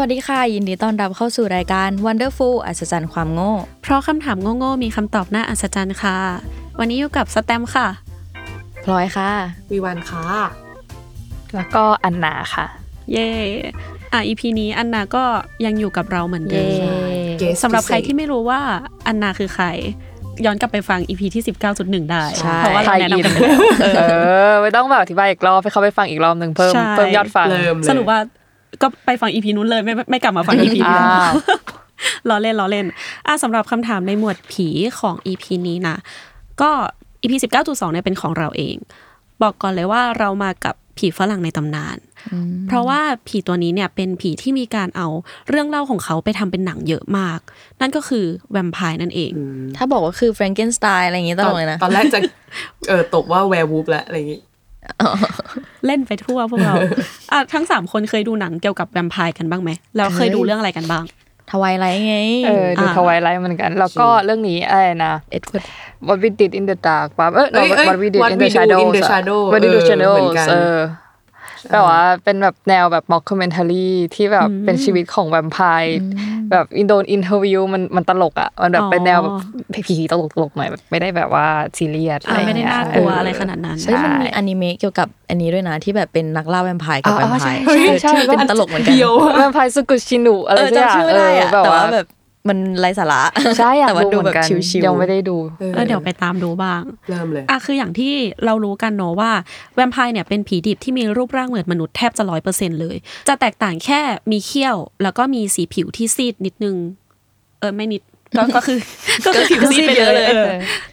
วัสดีค่ะ ยินดีต้อนรับเข้าสู่รายการ Wonderful อัศจรรย์ความโง่ เพราะคำถามโง่ๆมีคำตอบน่าอัศจรรย์ค่ะ วันนี้อยู่กับสแตมป์ค่ะพลอยค่ะวีวันค่ะ แล้วก็อันนาค่ะ เย่อะ EP นี้อันนาก็ยังอยู่กับเราเหมือนเดิมเย่ Guest สำหรับใครพิเศษที่ไม่รู้ว่าอันนาคือใครย้อนกลับไปฟัง EP ที่ 19.1 ได้ใช่เพราะว่าเราแนะนำกันไปแล้วเออ ไม่ต้องแบบอธิบายอีกรอบให้เขาไปฟังอีกรอบหนึ่งเพิ่มใช่เพิ่มยอดฟังเริ่มเลยสรุปว่า ก็ไปฟัง EP นู้นเลยไม่ไม่ไม่กลับมาฟัง EP นี้แล้วอ้าวล้อเล่นล้อเล่นอะสำหรับคำถามในหมวดผีของ EP นี้นะก็ EP 19.2เนี่ยเป็นของเราเอง บอกก่อนเลยว่าเรามากับผีฝรั่งในตำนาน เพราะว่าผีตัวนี้เนี่ยเป็นผีที่มีการเอาเรื่องเล่าของเขาไปทำเป็นหนังเยอะมาก นั่นก็คือแวมไพร์นั่นเอง ถ้าบอกว่าคือ Frankenstein อะไรอย่างงี้ตลกเลยนะ ตอนแรกจะเออตกว่าแวร์วูฟแล้วอะไรอย่างงี้ เล่นไปทั่วพวกเราอะทั้งสามคนเคยดูหนังเกี่ยวกับแวมไพร์กันบ้างไหมแล้วเคยดูเรื่องอะไรกันบ้างทวายไลท์ไง เออ ดูอ่าทวายไลท์เหมือนกัน แล้วก็เรื่องนี้อะไรนะเอ็ดเวิร์ด What we did in the dark ปั๊บเออเอ้ยเอ้ย What we did What in We the Do in shadows the อะ Shadow What we do เออ shadows เหมือนกันเออ แต่ว่าเป็นแบบแนวแบบ mockumentary ที่แบบเป็นชีวิตของแวมไพร์แบบอินโดนอินเทอร์วิวมันมันตลกอะมันแบบเป็นแนวแบบผีตลกตลกๆหน่อยแบบไม่ได้แบบว่าซีเรียสอะไม่ได้น่ากลัวอะไรขนาดนั้นเฮ้ยมันมีอนิเมะเกี่ยวกับอันนี้ด้วยนะที่แบบเป็นนักล่าแวมไพร์กับอ๋แวอมไพใช่ร์ใช่ใช่ชื่อเป็นตลกเหมือนกันเดียวแวมไพร์สกุชินุอะไรเออสักอย่างจำชื่อไม่ได้อะเแบบแต่ว่าว่าแบบ มันไร้สาระใช่อยากแต่ว่าดูดูเหมืแบอบนกันชิวๆยังไม่ได้ดูเออเดี๋ยวไปตามดูบ้างเริ่มเลยอะคืออย่างที่เรารู้กันเนอะว่าแวมไพร์เนี่ยเป็นผีดิบที่มีรูปร่างเหมือนมนุษย์แทบจะร้อยเปอร์เซ็นเลย จะแตกต่างแค่มีเขี้ยว แล้วก็มีสีผิวที่ซีดนิดนึงเออไม่นิด ก็ก็คือก็คือผิวซีดไปเลยเออ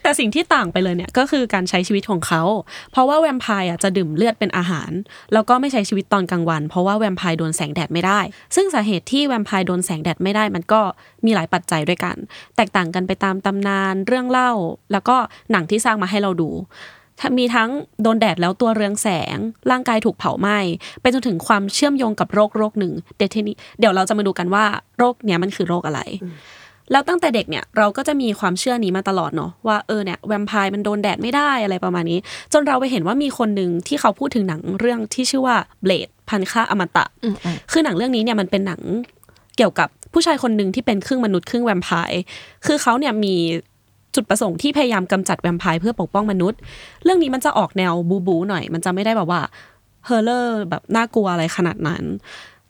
แต่สิ่งที่ต่างไปเลยเนี่ยก็คือการใช้ชีวิตของเขา เพราะว่าแวมไพร์อะจะดื่มเลือดเป็นอาหาร แล้วก็ไม่ใช้ชีวิตตอนกลางวัน เพราะว่าแวมไพร์โดนแสงแดดไม่ได้ ซึ่งสาเหตุที่แวมไพร์โดนแสงแดดไม่ได้ มันก็มีหลายปัจจัยด้วยกัน แตกต่างกันไปตามตำนานเรื่องเล่า แล้วก็หนังที่สร้างมาให้เราดูถ้ามีทั้งโดนแดดแล้วตัวเรืองแสง ร่างกายถูกเผาไหม้ไปจนถึงความเชื่อมโยงกับโรคโรคหนึ่งเดี๋ยวทีนี้เดี๋ยวเราจะมาดูกันว่าโรคเนี้ยมันคือโรคอะไร แล้วตั้งแต่เด็กเนี่ยเราก็จะมีความเชื่อนี้มาตลอดเนาะว่าเออเนี่ยแวมไพร์มันโดนแดดไม่ได้อะไรประมาณนี้ จนเราไปเห็นว่ามีคนหนึ่งที่เขาพูดถึงหนังเรื่องที่ชื่อว่าเบลดพันค่าอมตะ คือหนังเรื่องนี้เนี่ยมันเป็นหนังเกี่ยวกับผู้ชายคนหนึ่งที่เป็นครึ่งมนุษย์ครึ่งแวมไพร์คือเขาเนี่ยมีจุดประสงค์ที่พยายามกำจัดแวมไพร์เพื่อปกป้องมนุษย์ เรื่องนี้มันจะออกแนวบูบูหน่อย มันจะไม่ได้แบบว่าhorror แบบน่ากลัวอะไรขนาดนั้น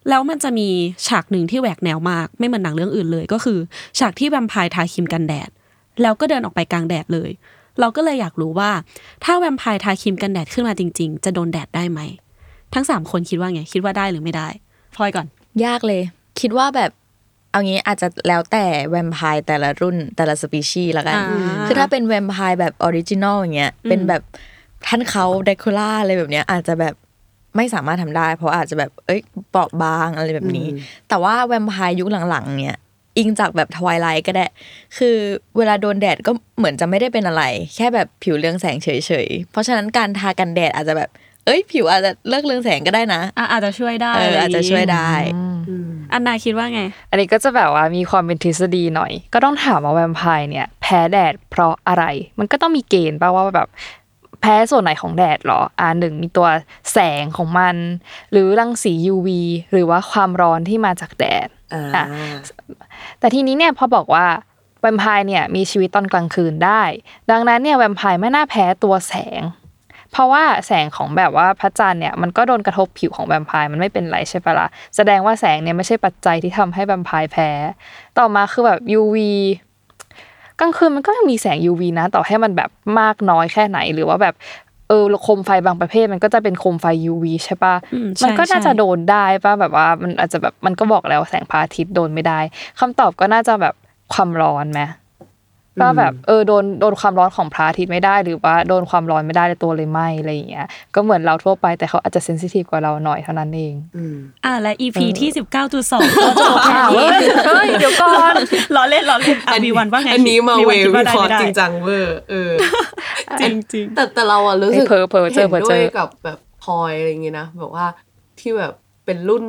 แล้วมันจะมีฉากหนึ่งที่แหวกแนวมาก ไม่เหมือนหนังเรื่องอื่นเลย ก็คือ ฉากที่แวมไพร์ทาครีมกันแดด แล้วก็เดินออกไปกลางแดดเลย เราก็เลยอยากรู้ว่า ถ้าแวมไพร์ทาครีมกันแดดขึ้นมาจริง ๆ จะโดนแดดได้ไหมทั้งสามคนคิดว่าไงคิดว่าได้หรือไม่ได้พลอยก่อน ยากเลย คิดว่าแบบเอางี้อาจจะแล้วแต่แวมไพร์แต่ละรุ่นแต่ละสปีชีส์ละกันอ่าคือถ้าเป็นแวมไพร์แบบ original อย่างเงี้ยเป็นแบบท่านเขาเดคูล่าอะไรแบบเนี้ยอาจจะแบบ ไม่สามารถทำได้ เพราะอาจจะแบบเอ้ยเปราะบางอะไรแบบนี้ แต่ว่าแวมไพร์ยุคหลังๆ เนี้ยอิงจากแบบทวายไลท์ก็ได้ คือเวลาโดนแดดก็เหมือนจะไม่ได้เป็นอะไร แค่แบบผิวเรืองแสงเฉยๆ เพราะฉะนั้นการทากันแดดอาจจะแบบเอ้ยผิวอาจจะเลิกเรืองแสงก็ได้นะอะอาจจะช่วยได้เอออาจจะช่วยได้อันนาคิดว่าไง อันนี้ก็จะแบบว่ามีความเป็นทฤษฎีหน่อย ก็ต้องถามว่าแวมไพร์เนี่ย แพ้แดดเพราะอะไร มันก็ต้องมีเกณฑ์ป่ะว่าแบบ แพ้ส่วนไหนของแดดเหรออ่าหนึ่งมีตัวแสงของมัน หรือรังสี UV หรือว่าความร้อนที่มาจากแดดอ่าอะแต่ทีนี้เนี่ยพอบอกว่าแวมไพร์เนี่ยมีชีวิตตอนกลางคืนได้ ดังนั้นเนี่ยแวมไพร์ไม่น่าแพ้ตัวแสง เพราะว่าแสงของแบบว่าพระจันทร์เนี่ยมันก็โดนกระทบผิวของแวมไพร์มันไม่เป็นไรใช่ปะละ่ะแสดงว่าแสงเนี่ยไม่ใช่ปัจจัยที่ทำให้แวมไพร์แพ้ ต่อมาคือแบบ UV กลางคืนมันก็ยังมีแสง UV นะต่อให้มันแบบมากน้อยแค่ไหนหรือว่าแบบเออโคมไฟบางประเภทมันก็จะเป็นโคมไฟ UV ใช่ปะอืมใช่มันก็น่าจะใช่โดนได้ปะแบบว่ามันอาจจะแบบมันก็บอกแล้วแสงพระอาทิตย์โดนไม่ได้คำตอบก็น่าจะแบบความร้อนไหม ว่าแบบเออโดนโดนความร้อนของพระอาทิตย์ไม่ได้หรือว่าโดนความร้อนไม่ได้ในตัวเลยไหมอะไรอย่างเงี้ยก็เหมือนเราทั่วไปแต่เขาอาจจะเซนซิทีฟกว่าเราหน่อยเท่านั้นเองอืมอ่าและ EP ที่19.2ก็จบแค่นี้เฮ้ยเดี๋ยวก่อนล้อเล่นล้อเล่นอะมีวันว่าไงอันนี้มาเวคิดวิได้เคราะห์ไม่ได้จริงจังเวอร์เออจริงจริงแต่แต่เราอะรู้สึกเฮ้ยเผลอเผลอเจอเผลอเจอห็นด้วยกับแบบพลอยอะไรอย่างเงี้ยนะแบบว่าที่แบบเป็นรุ่น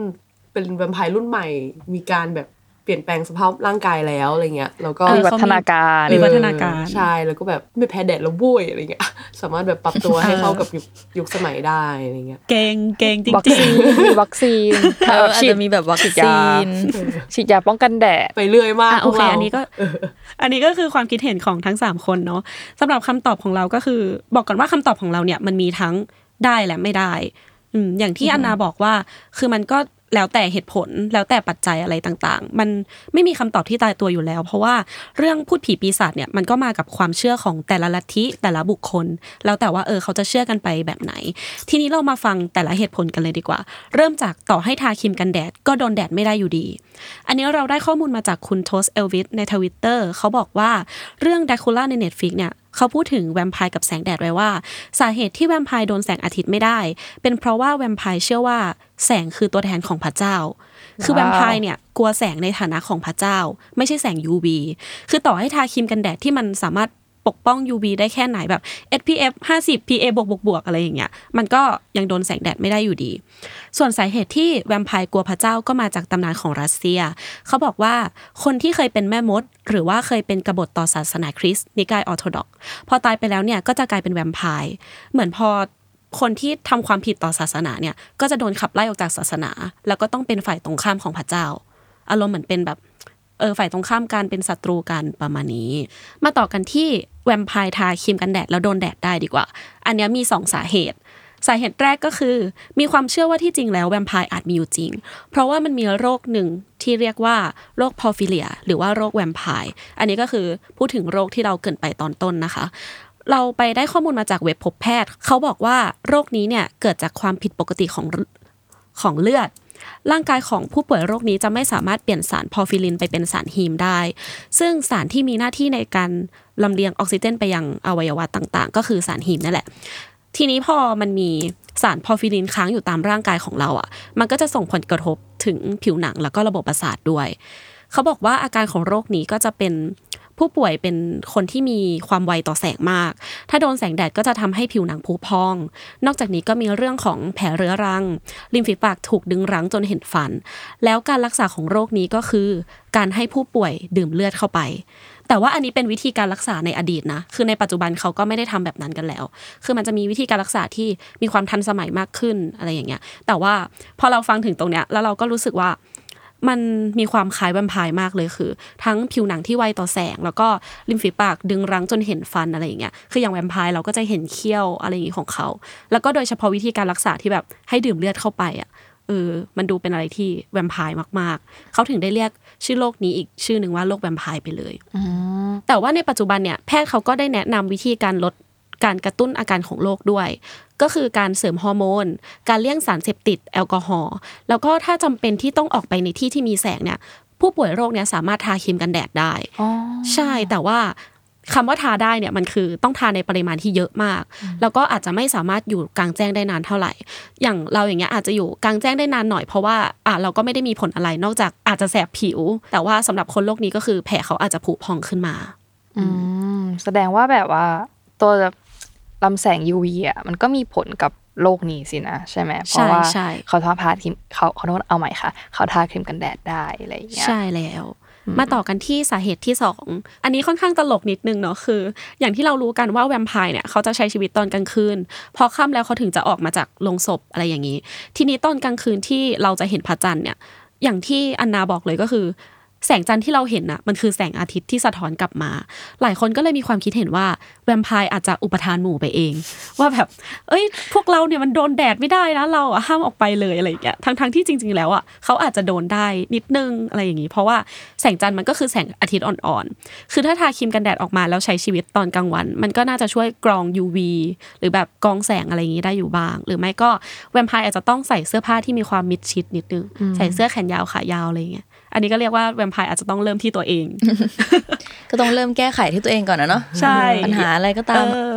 เป็นแวมไพร์รุ่นใหม่มีการแบบ เปลี่ยนแปลงสภาพร่างกายแล้วอะไรเงี้ยแล้วก็มีวัฒนาการมีวัฒนาการเออใช่แล้วก็แบบไม่แพ้แดดแล้วบุ้ยอะไรเงี้ยสามารถแบบปรับตัวให้เข้ากับยุคยุคสมัยได้อะไรเงี้ยเก่งเก่งจริงวัคจริซีงนมีวัคซีนเอออาจจะมีแบบวัคฉีดซียานฉีดยาป้องกันแดดไปเรื่อยมากอะพโอวกเคเราอันนี้ก็ อันนี้ก็คือความคิดเห็นของทั้งสามคนเนาะสำหรับคำตอบของเราก็คือ บอกก่อนว่าคำตอบของเราเนี่ยมันมีทั้งได้และไม่ได้อืมอย่างที่อันนาบอกว่าคือมันก็ แล้วแต่เหตุผลแล้วแต่ปัจจัยอะไรต่างๆ มันไม่มีคำตอบที่ตายตัวอยู่แล้ว เพราะว่าเรื่องพูดผีปีศาจเนี่ยมันก็มากับความเชื่อของแต่ละลัทธิแต่ละบุคคล แล้วแต่ว่าเออเขาจะเชื่อกันไปแบบไหน ทีนี้เรามาฟังแต่ละเหตุผลกันเลยดีกว่า เริ่มจากต่อให้ทาครีมกันแดดก็โดนแดดไม่ได้อยู่ดี อันนี้เราได้ข้อมูลมาจากคุณโทสเอลวิสในทวิตเตอร์เขาบอกว่าเรื่อง Dracula ใน Netflix เนี่ย เขาพูดถึงแวมไพร์กับแสงแดดไว้ว่า สาเหตุที่แวมไพร์โดนแสงอาทิตย์ไม่ได้ เป็นเพราะว่าแวมไพร์เชื่อว่าแสงคือตัวแทนของพระเจ้า คือแวมไพร์เนี่ยกลัวแสงในฐานะของพระเจ้า ไม่ใช่แสง UV คือต่อให้ทาครีมกันแดดที่มันสามารถ ปกป้อง UV ได้แค่ไหนแบบ SPF 50 PA บวกบวกบวกอะไรอย่างเงี้ยมันก็ยังโดนแสงแดดไม่ได้อยู่ดี ส่วนสาเหตุที่แวมไพร์กลัวพระเจ้าก็มาจากตำนานของรัสเซีย เขาบอกว่าคนที่เคยเป็นแม่มด หรือว่าเคยเป็นกบฏต่อศาสนาคริสต์นิกายออร์โธดอกซ์พอตายไปแล้วเนี่ยก็จะกลายเป็นแวมไพร์เหมือนพอคนที่ทำความผิดต่อศาสนาเนี่ยก็จะโดนขับไล่ออกจากศาสนา แล้วก็ต้องเป็นฝ่ายตรงข้ามของพระเจ้า อารมณ์เหมือนเป็นแบบ เออฝ่ายตรงข้ามกันเป็นศัตรูกันประมาณนี้ มาต่อกันที่แวมไพร์ทาครีมกันแดดแล้วโดนแดดได้ดีกว่า อันเนี้ยมีสองสาเหตุสาเหตุแรกก็คือ มีความเชื่อว่าที่จริงแล้วแวมไพร์อาจมีอยู่จริง เพราะว่ามันมีโรคหนึ่งที่เรียกว่าโรคพอร์ฟีเรีย หรือว่าโรคแวมไพร์อันนี้ก็คือพูดถึงโรคที่เราเกริ่นไปตอนต้นนะคะ เราไปได้ข้อมูลมาจากเว็บพบแพทย์ เขาบอกว่าโรคนี้เนี่ยเกิดจากความผิดปกติของของเลือด ร่างกายของผู้ป่วยโรคนี้จะไม่สามารถเปลี่ยนสารพอร์ฟีรินไปเป็นสารฮีมได้ ซึ่งสารที่มีหน้าที่ในการลำเลียงออกซิเจนไปยังอวัยวะต่างๆ ก็คือสารฮีมนั่นแหละ ทีนี้พอมันมีสารพอร์ฟีรินค้างอยู่ตามร่างกายของเราอะ มันก็จะส่งผลกระทบถึงผิวหนังแล้วก็ระบบประสาทด้วย เขาบอกว่าอาการของโรคนี้ก็จะเป็น ผู้ป่วยเป็นคนที่มีความไวต่อแสงมาก ถ้าโดนแสงแดดก็จะทำให้ผิวหนังพุพอง นอกจากนี้ก็มีเรื่องของแผลเรื้อรัง ริมฝีปากถูกดึงรั้งจนเห็นฟัน แล้วการรักษาของโรคนี้ก็คือ การให้ผู้ป่วยดื่มเลือดเข้าไป แต่ว่าอันนี้เป็นวิธีการรักษาในอดีตนะ คือในปัจจุบันเขาก็ไม่ได้ทำแบบนั้นกันแล้ว คือมันจะมีวิธีการรักษาที่มีความทันสมัยมากขึ้นอะไรอย่างเงี้ย แต่ว่าพอเราฟังถึงตรงเนี้ยแล้วเราก็รู้สึกว่า มันมีความคล้ายแวมไพร์มากเลยคือ ทั้งผิวหนังที่ไวต่อแสง แล้วก็ริมฝีปากดึงรั้งจนเห็นฟันอะไรอย่างเงี้ยคืออย่างแวมไพร์เราก็จะเห็นเขี้ยวอะไรอย่างงี้ของเขา แล้วก็โดยเฉพาะวิธีการรักษาที่แบบให้ดื่มเลือดเข้าไปอะเออมันดูเป็นอะไรที่แวมไพร์มากๆ เขาถึงได้เรียกชื่อโรคนี้อีกชื่อหนึ่งว่าโรคแวมไพร์ไปเลยแต่ว่าในปัจจุบันเนี่ยแพทย์เขาก็ได้แนะนำวิธีการลด การกระตุ้นอาการของโรคด้วย ก็คือการเสริมฮอร์โมน การเลี่ยงสารเสพติดแอลกอฮอล์แล้วก็ถ้าจำเป็นที่ต้องออกไปในที่ที่มีแสงเนี่ยผู้ป่วยโรคเนี่ยสามารถทาครีมกันแดดได้ใช่แต่ว่าคำว่าทาได้เนี่ยมันคือต้องทาในปริมาณที่เยอะมาก แล้วก็อาจจะไม่สามารถอยู่กลางแจ้งได้นานเท่าไหร่ อย่างเราอย่างเงี้ยอาจจะอยู่กลางแจ้งได้นานหน่อยเพราะว่าอะเราก็ไม่ได้มีผลอะไรนอกจากอาจจะแสบผิว แต่ว่าสำหรับคนโรคนี้ก็คือแผลเขาอาจจะผุพองขึ้นมา อืมแสดงว่าแบบว่าตัว ลำแสง UV อะมันก็มีผลกับโลกนี้สินะใช่ไหมเพราะว่าใช่เขาทาพาครีมเขาเขาโทษเอาใหม่ค่ะ เขาทาครีมกันแดดได้อะไรอย่างเงี้ยใช่แล้วมาต่อกันที่สาเหตุที่สองอันนี้ค่อนข้างตลกนิดนึงเนาะคือ อย่างที่เรารู้กันว่าแวมไพร์เนี่ยเขาจะใช้ชีวิตตอนกลางคืน พอค่ำแล้วเขาถึงจะออกมาจากโรงศพอะไรอย่างนี้ ทีนี้ตอนกลางคืนที่เราจะเห็นพระจันทร์เนี่ย อย่างที่อันนาบอกเลยก็คือ แสงจันทร์ที่เราเห็นน่ะมันคือแสงอาทิตย์ที่สะท้อนกลับมา หลายคนก็เลยมีความคิดเห็นว่าแวมไพร์อาจจะอุปทานหมู่ไปเอง ว่าแบบ เอ้ย พวกเราเนี่ยมันโดนแดดไม่ได้นะเราอะห้ามออกไปเลยอะไรอย่างเงี้ยทั้งทั้งๆที่จริง ๆ แล้วอะเขาอาจจะโดนได้นิดนึงอะไรอย่างงี้ เพราะว่าแสงจันทร์มันก็คือแสงอาทิตย์อ่อนๆคือถ้าทาครีมกันแดดออกมาแล้วใช้ชีวิตตอนกลางวัน มันก็น่าจะช่วยกรอง UV หรือแบบกรองแสงอะไรอย่างงี้ได้อยู่บ้าง หรือไม่ก็แวมไพร์อาจจะต้องใส่เสื้อผ้าที่มีความมิดชิดนิดนึงใส่เสื้อแขนยาวขายาวอะไรอย่างเงี้ย อันนี้ก็เรียกว่าแวมไพร์อาจจะต้องเริ่มที่ตัวเอง ก็ต้องเริ่มแก้ไขที่ตัวเองก่อนนะเนาะใช่ปัญหาอะไรก็ตามเออ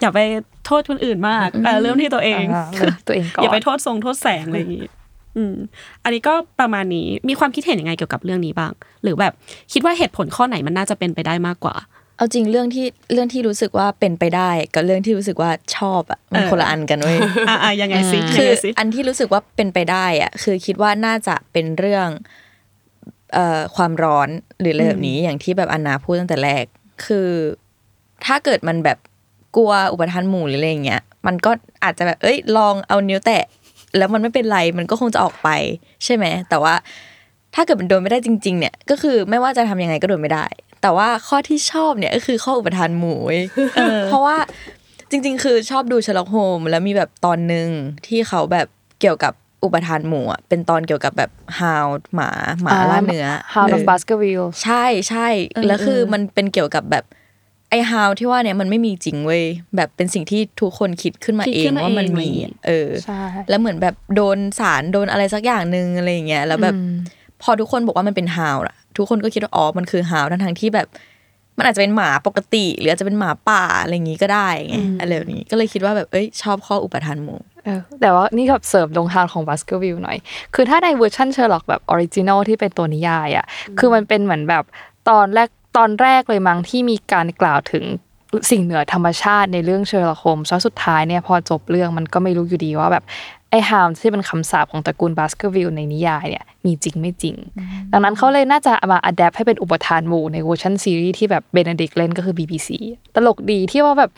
อย่าไปโทษคนอื่นมากเออเริ่มที่ตัวเองอ่าเริ่มตัวเองก่อนอย่าไปโทษทรงโทษแสงอะไรอย่างงี้อืมอันนี้ก็ประมาณนี้มีความคิดเห็นยังไงเกี่ยวกับเรื่องนี้บ้าง หรือแบบคิดว่าเหตุผลข้อไหนมันน่าจะเป็นไปได้มากกว่า เอาจริงเรื่องที่เรื่องที่รู้สึกว่าเป็นไปได้ กับเรื่องที่รู้สึกว่าชอบอะมันเออคนละอันกันเว้ยอ่าอ่ายังไงสิยัคืงอไงสิอันที่รู้สึกว่าเป็นไปได้อะคือคิดว่าน่าจะเป็นเรื่องเอ่อ ความร้อนหรืออะไรแบบนี้อย่างที่แบบอันนาพูดตั้งแต่แรก คือถ้าเกิดมันแบบกลัวอุปทานหมู่หรืออะไรอย่างเงี้ยมันก็อาจจะแบบเอ้ย ลองเอานิ้วแตะแล้วมันไม่เป็นไรมันก็คงจะออกไป ใช่ไหมแต่ว่าถ้าเกิดมันโดนไม่ได้จริง ๆ เนี่ย ก็คือไม่ว่าจะทำยังไงก็โดนไม่ได้ แต่ว่าข้อที่ชอบเนี่ยก็คือข้ออุปทานหมู่เว้ยเพราะว่าจริง ๆ คือชอบดูเชล o โฮมแล้วมีแบบตอนหนึ่งที่เขาแบบเกี่ยวกับ อุปทานหมู่อะเป็นตอนเกี่ยวกับแบบฮาวหมาหมาล่าเนื้อ Hound of เออ Baskerville ใช่ใช่แล้วคือมันเป็นเกี่ยวกับแบบไอ้ฮาวที่ว่าเนี่ยมันไม่มีจริงเว้ยแบบเป็นสิ่งที่ทุกคนคิดขึ้นมาคิดเอขึ้งนมาว่ามันเองมีอะไรอย่างงี้เออใช่แล้วเหมือนแบบโดนสารโดนอะไรสักอย่างหนึ่งอะไรอย่างเงี้ยแล้วแบบพอทุกคนบอกว่ามันเป็นฮาวอะทุกคนก็คิดว่าอ๋อมันคือ hound ทั้งๆที่แบบ มันอาจจะเป็นหมาปกติ หรืออาจจะเป็นหมาป่าอะไรอย่างงี้ก็ได้ไงอะไรแบบนี้ก็เลยคิดว่าแบบเอ้ยชอบข้ออุปทานหมู่เออแต่ว่านี่กับเสริมตรงทางของ Baskerville หน่อย คือถ้าในเวอร์ชันเชอร์ล็อกแบบ original ที่เป็นตัวนิยายอะคือมันเป็นเหมือนแบบตอนแรกตอนแรกเลยมั้งที่มีการกล่าวถึงสิ่งเหนือธรรมชาติในเรื่องเชอร์ล็อกโฮมส์แล้วสุดท้ายเนี่ยพอจบเรื่องมันก็ไม่รู้อยู่ดีว่าแบบ ไอ้ฮามที่เป็นคำสาปของตระกูลบาสเกอร์วิลในนิยายเนี่ยมีจริงไม่จริง ดังนั้นเขาเลยน่าจะมา adapt ให้เป็นอุปทานหมู่ในเวอร์ชันซีรีส์ที่แบบเบเนดิกต์เล่นก็คือ BBC ตลกดีที่ว่าแบบ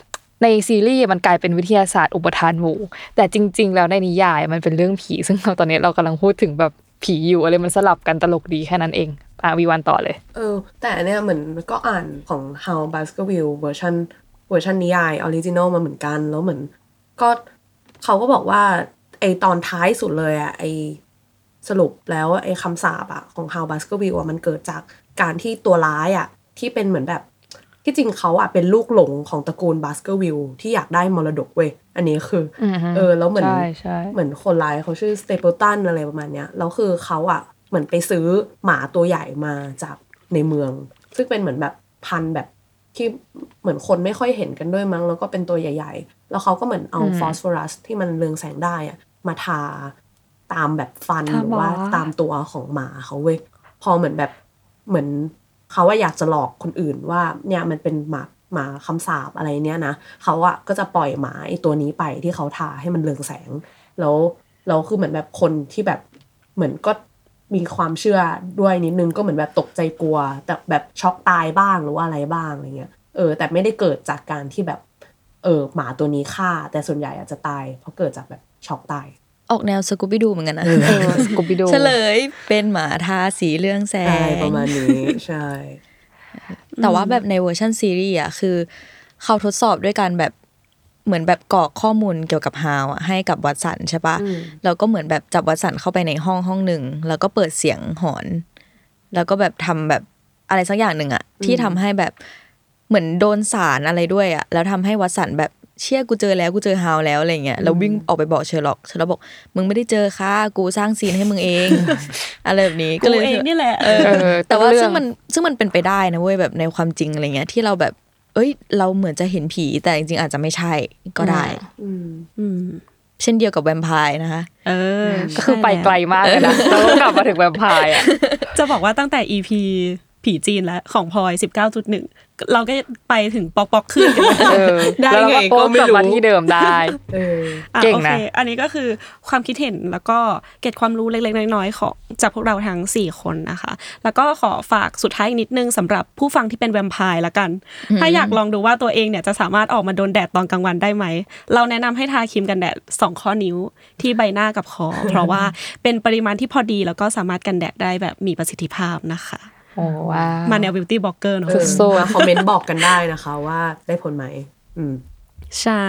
ในซีรีส์มันกลายเป็นวิทยาศาสตร์อุปทานหมู่ แต่จริง ๆ แล้วในนิยายมันเป็นเรื่องผี ซึ่งเราตอนนี้เรากำลังพูดถึงแบบผีอยู่อะไรมันสลับกันตลกดีแค่นั้นเองอะวีวันต่อเลย เออ แต่อันเนี่ยเหมือนก็อ่านของ How Baskerville เวอร์ชันเวอร์ชันนิยายออริจินอลมาเหมือนกันแล้วเหมือนก็เขาก็บอกว่า ไอตอนท้ายสุดเลยอะไอสรุปแล้วไอคำสาปอะของ How Baskerville อะมันเกิดจากการที่ตัวร้ายอะที่เป็นเหมือนแบบที่จริงเขาอะเป็นลูกหลงของตระกูลบาสเกอร์วิลที่อยากได้มรดกเว้ยอันนี้คือออฮึเออแล้วเหมือนใช่ใช่เหมือนคนร้ายเขาชื่อสเตเปิลตันอะไรประมาณเนี้ยแล้วคือเขาอะเหมือนไปซื้อหมาตัวใหญ่มาจากในเมือง ซึ่งเป็นเหมือนแบบพันธุ์แบบที่เหมือนคนไม่ค่อยเห็นกันด้วยมั้ง แล้วก็เป็นตัวใหญ่ ๆ แล้วเขาก็เหมือนเอาฟอสฟอรัสที่มันเรืองแสงได้อะ มาทาตามแบบฟันทาหรือว่าหมาตามตัวของหมาเขาเว้ยพอเหมือนแบบเหมือนเขาว่าอยากจะหลอกคนอื่นว่าเนี่ยมันเป็นหมาหมาคำสาปอะไรเนี้ยนะเขาอะก็จะปล่อยหมาไอตัวนี้ไปที่เขาทาให้มันเรืองแสง แล้วเราคือเหมือนแบบคนที่แบบเหมือนก็มีความเชื่อด้วยนิดนึงก็เหมือนแบบตกใจกลัว แต่แบบช็อกตายบ้างหรือว่าอะไรบ้างอะไรเงี้ยเออแต่ไม่ได้เกิดจากการที่แบบเออหมาตัวนี้ฆ่า แต่ส่วนใหญ่อาจจะตาย เพราะเกิดจากแบบ ช็อกตาย ออกแนวสกูบิดูเหมือนกันนะเออสกูบิโดเฉลยเป็นหมาทาสีเรื่องแสอะไรงประมาณนี้ใช่ แต่ว่าแบบในเวอร์ชันซีรีส์อะคือเขาทดสอบด้วยการแบบเหมือนแบบกรอกข้อมูลเกี่ยวกับฮาวอะให้กับวัตสันใช่ปะแล้วก็เหมือนแบบจับวัตสันเข้าไปในห้องห้องหนึ่งแล้วก็เปิดเสียงหอน แล้วก็แบบทำแบบอะไรสักอย่างหนึ่งอะที่ทำให้แบบเหมือนโดนสารอะไรด้วยอะแล้วทำให้วัตสันแบบ เชี่ยกูเจอแล้วกูเจอฮาวแล้วอะไรเงี้ยแล้ววิ่งออกไปบอกเชอร์ล็อกเชอร์ล็อกบอกมึงไม่ได้เจอค่ะกูสร้าง scene ให้มึงเองอะไรแบบนี้ก็กูเลยเองนี่แหละเออเออแต่ว่าต้นเรื่องซึ่งมันซึ่งมันเป็นไปได้นะเว้ยแบบในความจริงอะไรเงี้ยที่เราแบบ เอ้ย เราเหมือนจะเห็นผีแต่จริงๆอาจจะไม่ใช่ก็ได้ อืมอืมเช่นเดียวกับแวมไพร์นะคะเออ ก็คือไปไกลมากเลยนะแล้วก็กลับมาถึงแวมไพร์อะจะบอกว่าตั้งแต่ EP ผีจีนแล้วของพลอย19.1เราก็ไปถึงปอกปอกขึ้นกันเออได้แล้วเราไงก็โป๊ก็ไม่กลับมารู้ที่เดิมได้เอออะเก่งโอเคนะอันนี้ก็คือความคิดเห็นแล้วก็เกร็ดความรู้เล็กๆน้อยๆของจากพวกเราทั้ง4คนนะคะ แล้วก็ขอฝากสุดท้ายอีกนิดนึงสำหรับผู้ฟังที่เป็นแวมไพร์ละกัน ถ้าอยากลองดูว่าตัวเองเนี่ยจะสามารถออกมาโดนแดดตอนกลางวันได้ไหม เราแนะนำให้ทาครีมกันแดด2ข้อนิ้วที่ใบหน้ากับคอเพราะว่าเป็นปริมาณที่พอดีแล้วก็สามารถกันแดดได้แบบมีประสิทธิภาพนะคะโอ้ว้าว มาแนว beauty blogger เนาะเออสุดๆมาคอมเมนต์บอกกันได้นะคะว่าได้ผลไหมอืมใช่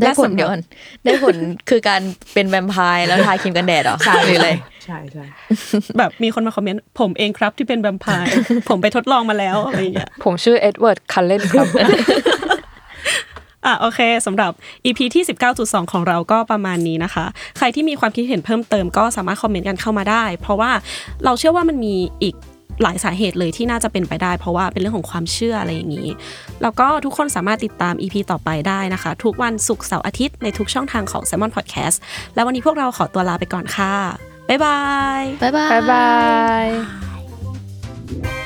ได้ผลและสำหรับเดี๋ยวก่อนได้ผลคือการเป็นแวมไพร์แล้วทาครีมกันแดดเหรอใช่หรืออะไรใช่ใช่แบบมีคนมาคอมเมนต์ผมเองครับที่เป็นแวมไพร์ผมไปทดลองมาแล้วอะไรอย่างเงี้ยผมชื่อเอ็ดเวิร์ดคัลเลนครับอะโอเคสำหรับ EP ที่ 19.2 ของเราก็ประมาณนี้นะคะ ใครที่มีความคิดเห็นเพิ่มเติมก็สามารถคอมเมนต์กันเข้ามาได้ เพราะว่าเราเชื่อว่ามันมีอีก หลายสาเหตุเลยที่น่าจะเป็นไปได้ เพราะว่าเป็นเรื่องของความเชื่ออะไรอย่างนี้ แล้วก็ทุกคนสามารถติดตาม EP ต่อไปได้นะคะ ทุกวันศุกร์เสาร์อาทิตย์ในทุกช่องทางของ s ซ m o n Podcast แล้ววันนี้พวกเราขอตัวลาไปก่อนค่ะบ๊ายบายบ๊ายบายบ๊ายบาย